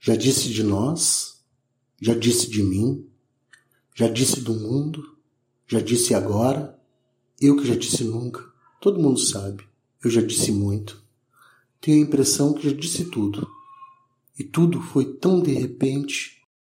Já disse de nós, já disse de mim, já disse do mundo, já disse agora, eu que já disse nunca. Todo mundo sabe, eu já disse muito. Tenho a impressão que já disse tudo. E tudo foi tão de repente